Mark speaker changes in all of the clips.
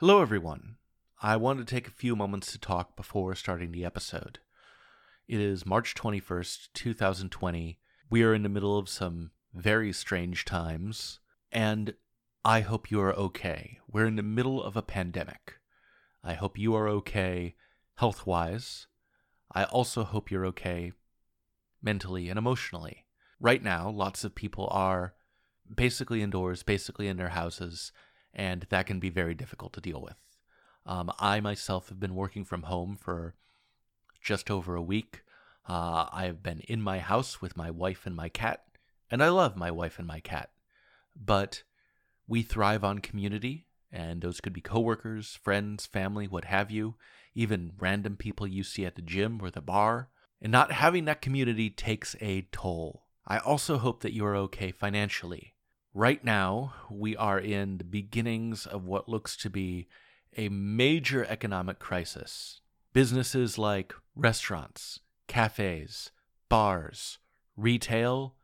Speaker 1: Hello, everyone. I wanted to take a few moments to talk before starting the episode. It is March 21st, 2020. We are in the middle of some very strange times, and I hope you are okay. We're in the middle of a pandemic. I hope you are okay health wise. I also hope you're okay mentally and emotionally. Right now, lots of people are basically indoors, basically in their houses, and that can be very difficult to deal with. Um, I myself have been working from home for just over a week. Uh, I have been in my house with my wife and my cat, and I love my wife and my cat. But we thrive on community, and those could be coworkers, friends, family, what have you, even random people you see at the gym or the bar. And not having that community takes a toll. I also hope that you are okay financially. Right now, we are in the beginnings of what looks to be a major economic crisis. Businesses like restaurants, cafes, bars, retail,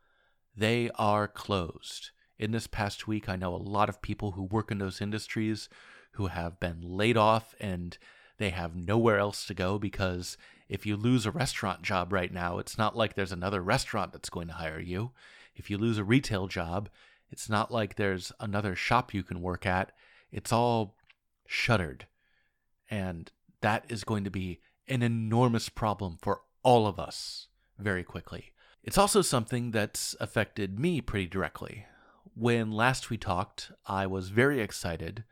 Speaker 1: they are closed. In this past week, I know a lot of people who work in those industries who have been laid off and they have nowhere else to go because if you lose a restaurant job right now, it's not like there's another restaurant that's going to hire you. If you lose a retail job, it's not like there's another shop you can work at. It's all shuttered. And that is going to be an enormous problem for all of us very quickly. It's also something that's affected me pretty directly. When last we talked, I was very excited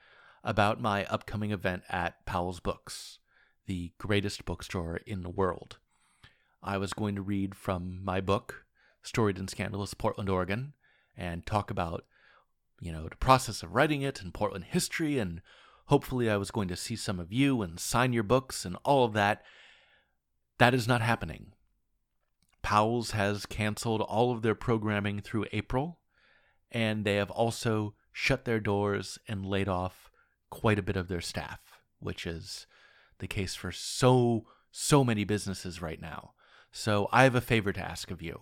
Speaker 1: about my upcoming event at Powell's Books, the greatest bookstore in the world. I was going to read from my book, Storied and Scandalous Portland, Oregon, and talk about, you know, the process of writing it and Portland history and Hopefully, I was going to see some of you and sign your books and all of that. That is not happening. Powell's has canceled all of their programming through April, and they have also shut their doors and laid off quite a bit of their staff, which is the case for so, so many businesses right now. So I have a favor to ask of you.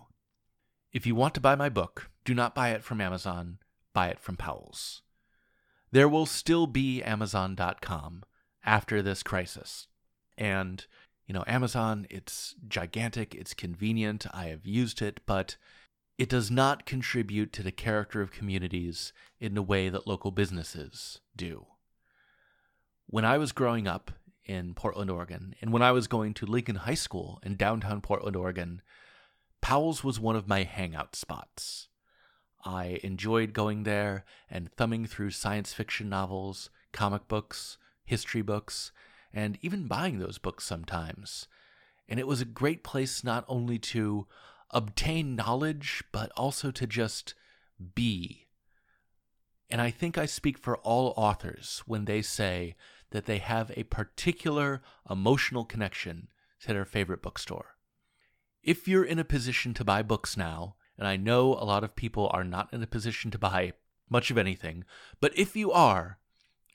Speaker 1: If you want to buy my book, do not buy it from Amazon, buy it from Powell's there will still be Amazon.com after this crisis. And, you know, Amazon, it's gigantic, it's convenient, I have used it, but it does not contribute to the character of communities in the way that local businesses do. When I was growing up in Portland, Oregon, and when I was going to Lincoln High School in downtown Portland, Oregon, Powell's was one of my hangout spots. I enjoyed going there and thumbing through science fiction novels, comic books, history books, and even buying those books sometimes. And it was a great place not only to obtain knowledge, but also to just be. And I think I speak for all authors when they say that they have a particular emotional connection to their favorite bookstore. If you're in a position to buy books now, and I know a lot of people are not in a position to buy much of anything, but if you are,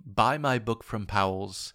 Speaker 1: buy my book from Powell's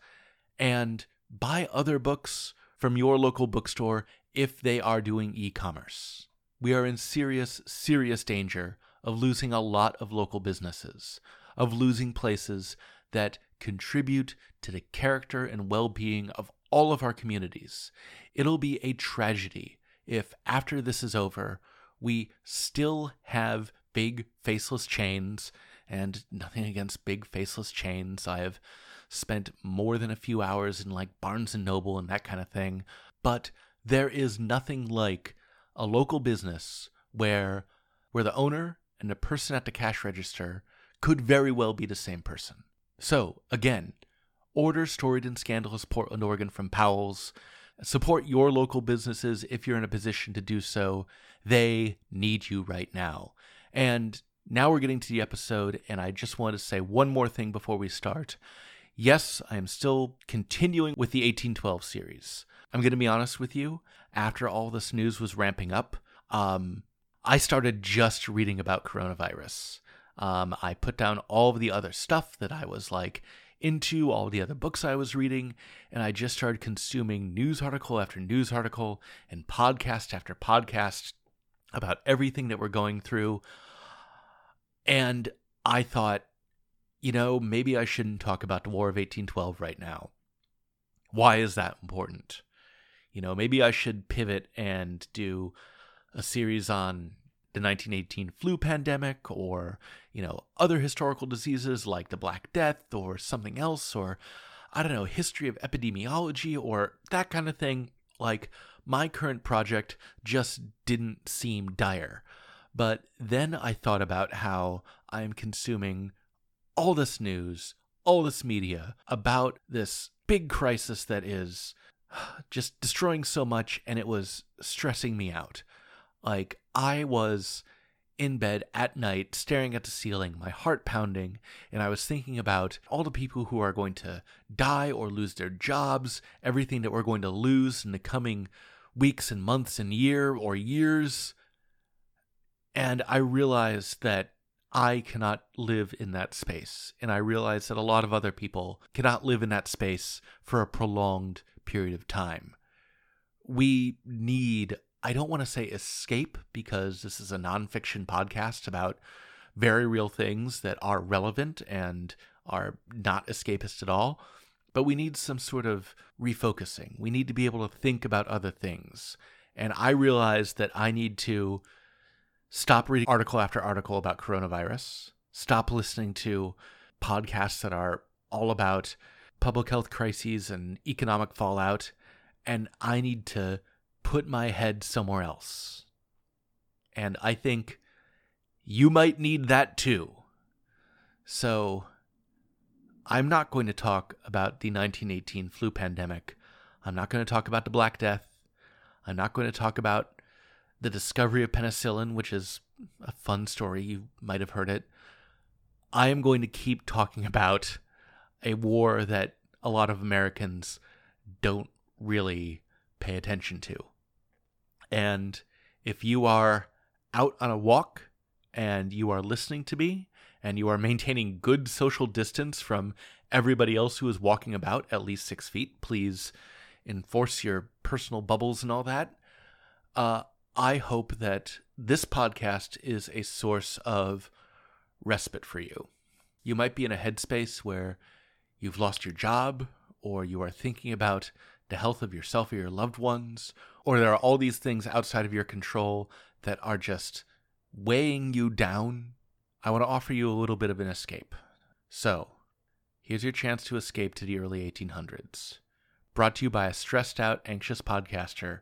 Speaker 1: and buy other books from your local bookstore if they are doing e commerce. We are in serious, serious danger of losing a lot of local businesses, of losing places that contribute to the character and well being of all of our communities. It'll be a tragedy if, after this is over, we still have big faceless chains, and nothing against big faceless chains. I have spent more than a few hours in like Barnes and Noble and that kind of thing, but there is nothing like a local business where where the owner and the person at the cash register could very well be the same person. So, again, order Storied and Scandalous Portland, Oregon from Powell's. Support your local businesses if you're in a position to do so. They need you right now. And now we're getting to the episode, and I just want to say one more thing before we start. Yes, I am still continuing with the 1812 series. I'm going to be honest with you, after all this news was ramping up, um, I started just reading about coronavirus. Um, I put down all of the other stuff that I was like into all the other books I was reading, and I just started consuming news article after news article and podcast after podcast about everything that we're going through. And I thought, you know, maybe I shouldn't talk about the War of 1812 right now. Why is that important? You know, maybe I should pivot and do a series on the 1918 flu pandemic or, you know, other historical diseases like the Black Death or something else or, I don't know, history of epidemiology or that kind of thing. Like, my current project just didn't seem dire. But then I thought about how I am consuming all this news, all this media about this big crisis that is just destroying so much, and it was stressing me out. Like, I was in bed at night, staring at the ceiling, my heart pounding, and I was thinking about all the people who are going to die or lose their jobs, everything that we're going to lose in the coming weeks and months and year or years. And I realized that I cannot live in that space. And I realized that a lot of other people cannot live in that space for a prolonged period of time. We need, I don't want to say escape because this is a nonfiction podcast about very real things that are relevant and are not escapist at all. But we need some sort of refocusing. We need to be able to think about other things. And I realized that I need to stop reading article after article about coronavirus, stop listening to podcasts that are all about public health crises and economic fallout, and I need to put my head somewhere else. And I think you might need that too. So, I'm not going to talk about the 1918 flu pandemic. I'm not going to talk about the Black Death. I'm not going to talk about the discovery of penicillin, which is a fun story. You might have heard it. I am going to keep talking about a war that a lot of Americans don't really pay attention to. And if you are out on a walk and you are listening to me and you are maintaining good social distance from everybody else who is walking about at least six feet, please enforce your personal bubbles and all that. Uh, I hope that this podcast is a source of respite for you. You might be in a headspace where you've lost your job, or you are thinking about the health of yourself or your loved ones, or there are all these things outside of your control that are just weighing you down. I want to offer you a little bit of an escape. So, here's your chance to escape to the early 1800s. Brought to you by a stressed out, anxious podcaster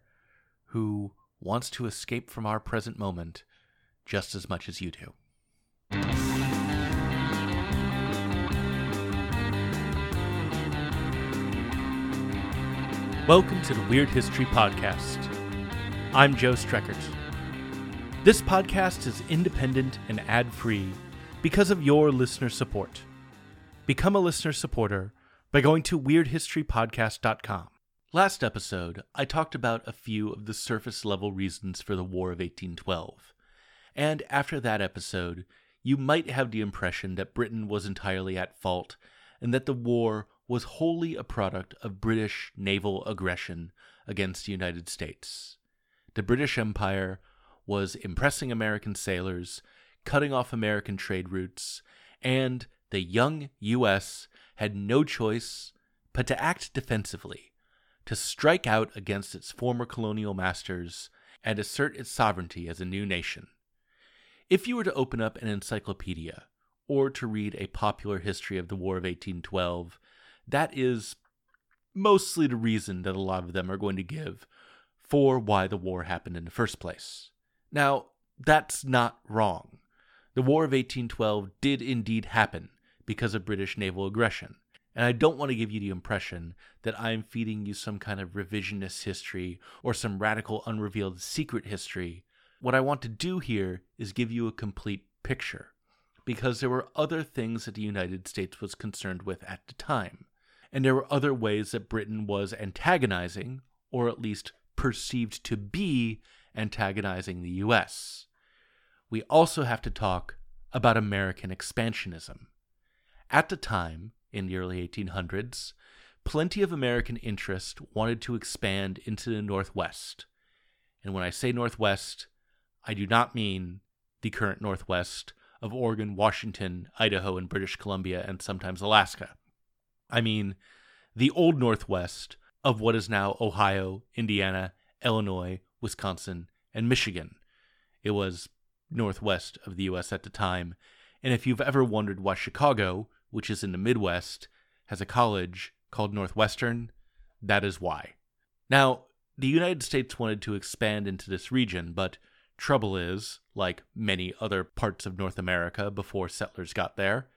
Speaker 1: who wants to escape from our present moment just as much as you do. Welcome to the Weird History Podcast. I'm Joe Streckert. This podcast is independent and ad free because of your listener support. Become a listener supporter by going to WeirdHistoryPodcast.com. Last episode, I talked about a few of the surface level reasons for the War of 1812. And after that episode, you might have the impression that Britain was entirely at fault and that the war was wholly a product of British naval aggression against the United States. The British Empire was impressing American sailors, cutting off American trade routes, and the young U.S. had no choice but to act defensively to strike out against its former colonial masters and assert its sovereignty as a new nation. If you were to open up an encyclopedia or to read a popular history of the War of 1812, that is mostly the reason that a lot of them are going to give for why the war happened in the first place. Now, that's not wrong. The War of 1812 did indeed happen because of British naval aggression. And I don't want to give you the impression that I'm feeding you some kind of revisionist history or some radical unrevealed secret history. What I want to do here is give you a complete picture, because there were other things that the United States was concerned with at the time. And there were other ways that Britain was antagonizing, or at least perceived to be antagonizing the US. We also have to talk about American expansionism. At the time, in the early 1800s, plenty of American interest wanted to expand into the Northwest. And when I say Northwest, I do not mean the current Northwest of Oregon, Washington, Idaho, and British Columbia, and sometimes Alaska. I mean, the old Northwest of what is now Ohio, Indiana, Illinois, Wisconsin, and Michigan. It was northwest of the US at the time, and if you've ever wondered why Chicago, which is in the Midwest, has a college called Northwestern, that is why. Now, the United States wanted to expand into this region, but trouble is, like many other parts of North America before settlers got there,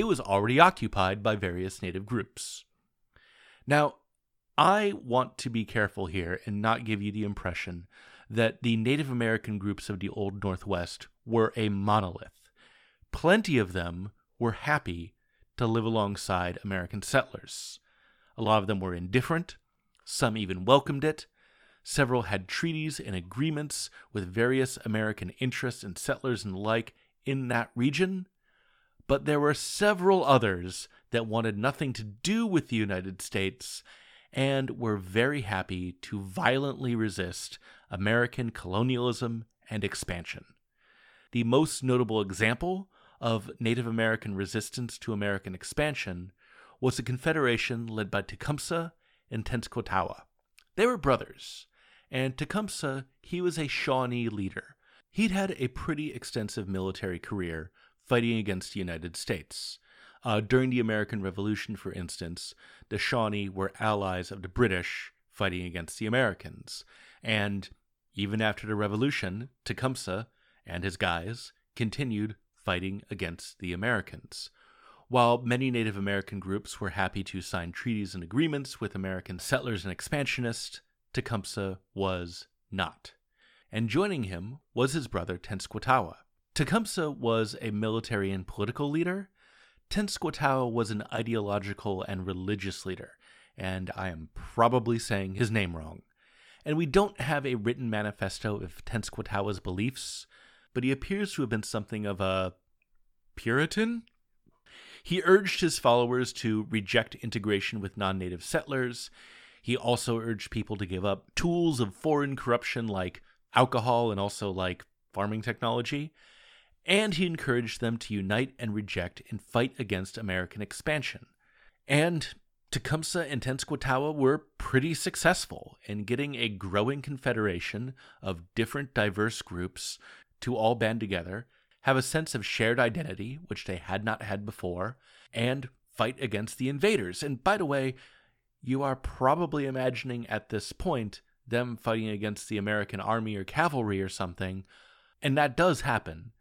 Speaker 1: it was already occupied by various native groups. Now, I want to be careful here and not give you the impression that the Native American groups of the Old Northwest were a monolith. Plenty of them were happy to live alongside American settlers. A lot of them were indifferent, some even welcomed it. Several had treaties and agreements with various American interests and settlers and the like in that region. But there were several others that wanted nothing to do with the United States and were very happy to violently resist American colonialism and expansion. The most notable example of Native American resistance to American expansion was a confederation led by Tecumseh and Tenskwatawa. They were brothers, and Tecumseh, he was a Shawnee leader. He'd had a pretty extensive military career fighting against the United States. Uh, during the American Revolution, for instance, the Shawnee were allies of the British fighting against the Americans. And even after the Revolution, Tecumseh and his guys continued fighting against the Americans. While many Native American groups were happy to sign treaties and agreements with American settlers and expansionists, Tecumseh was not. And joining him was his brother Tenskwatawa. Tecumseh was a military and political leader, Tenskwatawa was an ideological and religious leader, and I am probably saying his name wrong. And we don't have a written manifesto of Tenskwatawa's beliefs, but he appears to have been something of a Puritan? He urged his followers to reject integration with non native settlers. He also urged people to give up tools of foreign corruption like alcohol and also like farming technology and he encouraged them to unite and reject and fight against American expansion. And Tecumseh and Tenskwatawa were pretty successful in getting a growing confederation of different diverse groups to all band together, have a sense of shared identity, which they had not had before, and fight against the invaders. And by the way, you are probably imagining at this point them fighting against the American army or cavalry or something, and that does happen.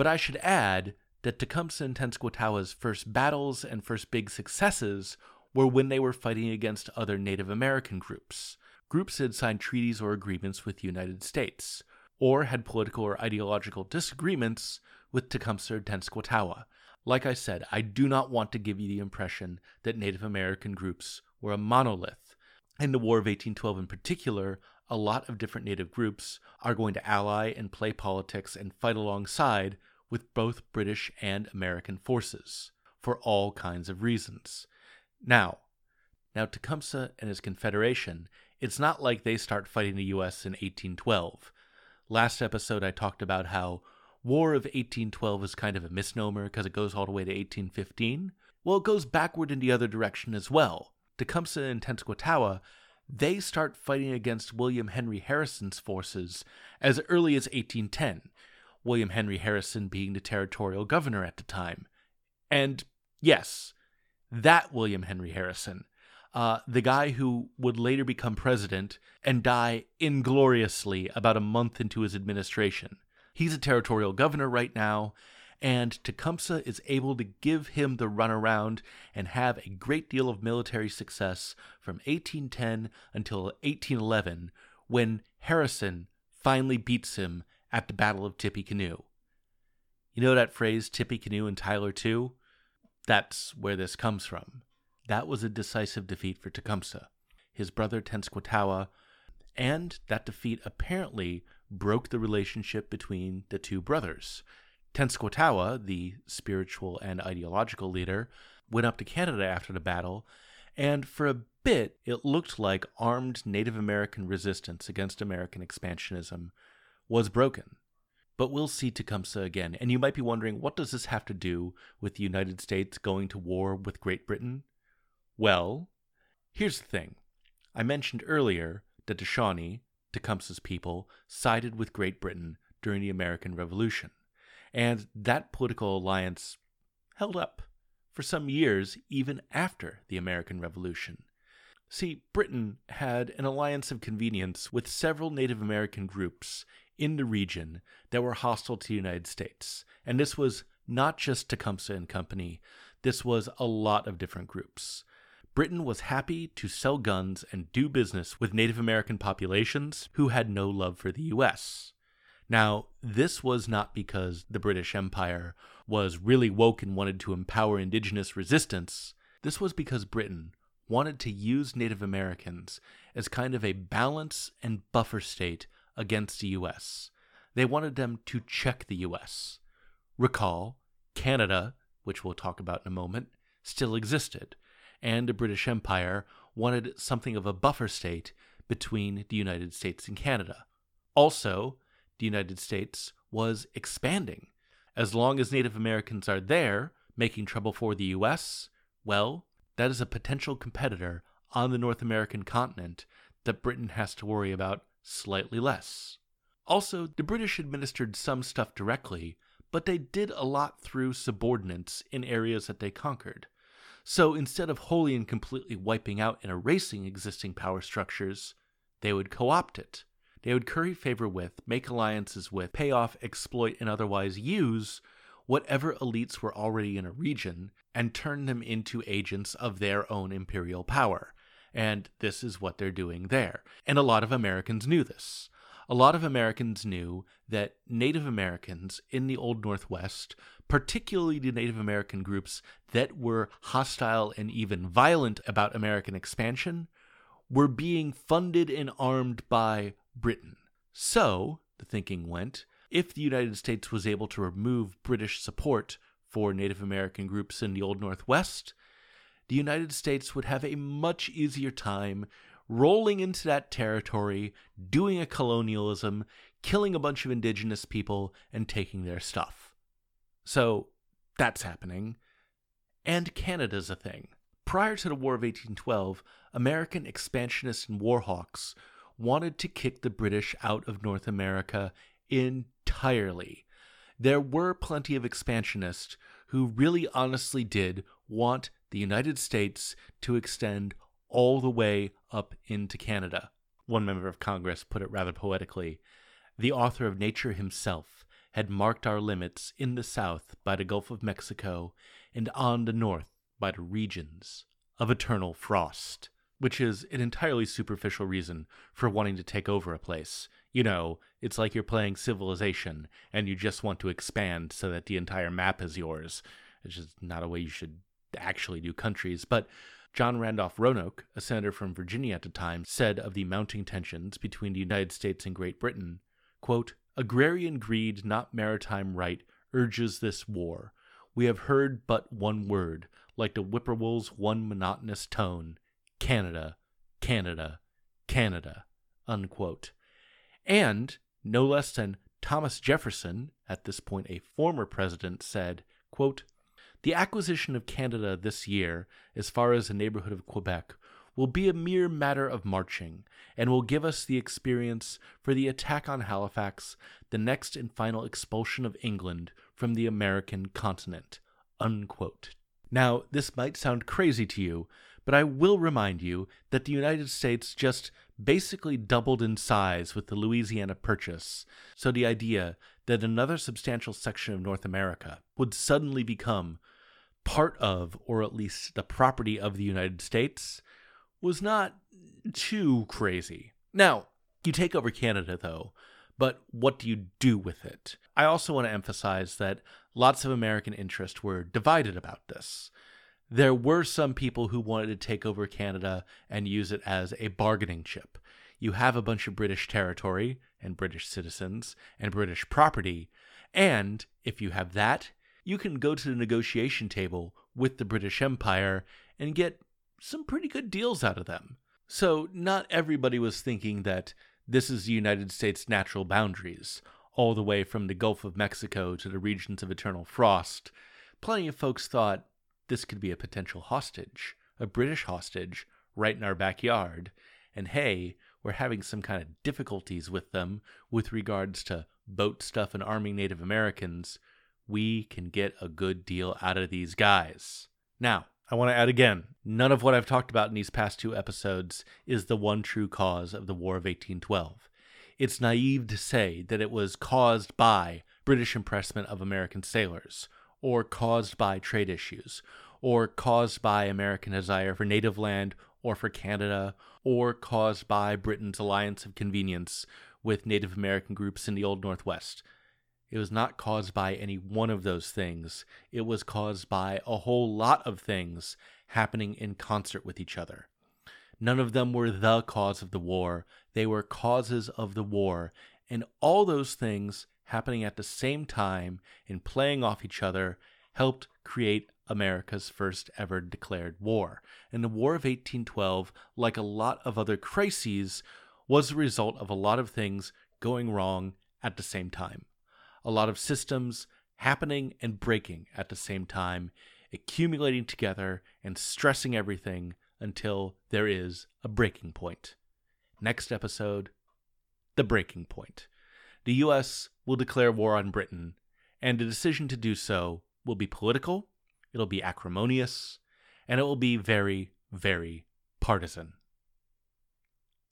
Speaker 1: But I should add that Tecumseh and Tenskwatawa's first battles and first big successes were when they were fighting against other Native American groups. Groups that had signed treaties or agreements with the United States, or had political or ideological disagreements with Tecumseh or Tenskwatawa. Like I said, I do not want to give you the impression that Native American groups were a monolith. In the War of 1812 in particular, a lot of different Native groups are going to ally and play politics and fight alongside with both British and American forces for all kinds of reasons. Now, now Tecumseh and his confederation, it's not like they start fighting the US in 1812. Last episode I talked about how War of 1812 is kind of a misnomer because it goes all the way to 1815. Well, it goes backward in the other direction as well. Tecumseh and Tenskwatawa, they start fighting against William Henry Harrison's forces as early as 1810, William Henry Harrison being the territorial governor at the time. And yes, that William Henry Harrison, uh, the guy who would later become president and die ingloriously about a month into his administration. He's a territorial governor right now, and Tecumseh is able to give him the runaround and have a great deal of military success from 1810 until 1811 when Harrison finally beats him at the Battle of Tippecanoe. You know that phrase, Tippecanoe and Tyler too? That's where this comes from. That was a decisive defeat for Tecumseh, his brother Tenskwatawa, and that defeat apparently broke the relationship between the two brothers. Tenskwatawa, the spiritual and ideological leader, went up to Canada after the battle, and for a bit it looked like armed Native American resistance against American expansionism was broken. but we'll see Tecumseh again. And you might be wondering, what does this have to do with the United States going to war with Great Britain? Well, here's the thing. I mentioned earlier that the Shawnee, Tecumseh's people, sided with Great Britain during the American Revolution. And that political alliance held up for some years, even after the American Revolution. See, Britain had an alliance of convenience with several Native American groups in the region that were hostile to the United States. And this was not just Tecumseh and Company, this was a lot of different groups. Britain was happy to sell guns and do business with Native American populations who had no love for the US. Now, this was not because the British Empire was really woke and wanted to empower indigenous resistance. This was because Britain wanted to use Native Americans as kind of a balance and buffer state against the US. They wanted them to check the US. Recall, Canada, which we'll talk about in a moment, still existed, and the British Empire wanted something of a buffer state between the United States and Canada. Also, the United States was expanding. As long as Native Americans are there, making trouble for the US, well, that is a potential competitor on the North American continent that Britain has to worry about slightly less. Also, the British administered some stuff directly, but they did a lot through subordinates in areas that they conquered. So instead of wholly and completely wiping out and erasing existing power structures, they would co opt it they would curry favor with, make alliances with, pay off, exploit, and otherwise use whatever elites were already in a region and turn them into agents of their own imperial power. And this is what they're doing there. And a lot of Americans knew this. A lot of Americans knew that Native Americans in the Old Northwest, particularly the Native American groups that were hostile and even violent about American expansion, were being funded and armed by Britain. So, the thinking went, if the United States was able to remove British support for Native American groups in the Old Northwest, the United States would have a much easier time rolling into that territory, doing a colonialism, killing a bunch of indigenous people, and taking their stuff. So that's happening. And Canada's a thing. Prior to the War of 1812, American expansionists and warhawks wanted to kick the British out of North America entirely. There were plenty of expansionists who really honestly did want the United States to extend all the way up into Canada. One member of Congress put it rather poetically The author of Nature himself had marked our limits in the south by the Gulf of Mexico and on the north by the regions of eternal frost which is an entirely superficial reason for wanting to take over a place. You know, it's like you're playing Civilization and you just want to expand so that the entire map is yours. It's just not a way you should actually do countries. But John Randolph Roanoke, a senator from Virginia at the time, said of the mounting tensions between the United States and Great Britain, quote, Agrarian greed, not maritime right, urges this war. We have heard but one word, like the whippoorwill's one monotonous tone Canada, Canada, Canada, unquote. And no less than Thomas Jefferson, at this point a former president, said, quote, The acquisition of Canada this year, as far as the neighborhood of Quebec, will be a mere matter of marching, and will give us the experience for the attack on Halifax, the next and final expulsion of England from the American continent. Unquote. Now, this might sound crazy to you, but I will remind you that the United States just basically doubled in size with the Louisiana Purchase, so the idea that another substantial section of North America would suddenly become part of, or at least the property of the United States, was not too crazy. Now, you take over Canada, though, but what do you do with it? I also want to emphasize that lots of American interests were divided about this there were some people who wanted to take over Canada and use it as a bargaining chip. You have a bunch of British territory and British citizens and British property, and if you have that, you can go to the negotiation table with the British Empire and get some pretty good deals out of them. So, not everybody was thinking that this is the United States' natural boundaries. all the way from the Gulf of Mexico to the regions of eternal frost, plenty of folks thought this could be a potential hostage, a British hostage, right in our backyard. And hey, we're having some kind of difficulties with them with regards to boat stuff and arming Native Americans. We can get a good deal out of these guys. Now, I want to add again none of what I've talked about in these past two episodes is the one true cause of the War of 1812. It's naive to say that it was caused by British impressment of American sailors, or caused by trade issues, or caused by American desire for native land or for Canada, or caused by Britain's alliance of convenience with Native American groups in the Old Northwest. It was not caused by any one of those things. It was caused by a whole lot of things happening in concert with each other. None of them were the cause of the war, they were causes of the war. And all those things happening at the same time and playing off each other helped create America's first ever declared war. And the War of 1812, like a lot of other crises, was the result of a lot of things going wrong at the same time a lot of systems happening and breaking at the same time, accumulating together and stressing everything until there is a breaking point. Next episode The Breaking Point. The US will declare war on Britain, and the decision to do so will be political, it'll be acrimonious, and it will be very, very partisan.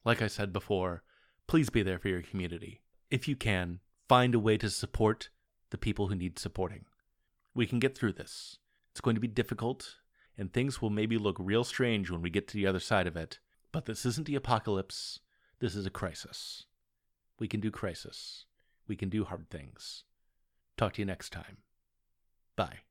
Speaker 1: Like I said before, please be there for your community. If you can, find a way to support the people who need supporting. We can get through this. It's going to be difficult, and things will maybe look real strange when we get to the other side of it. But this isn't the apocalypse. This is a crisis. We can do crisis. We can do hard things. Talk to you next time. Bye.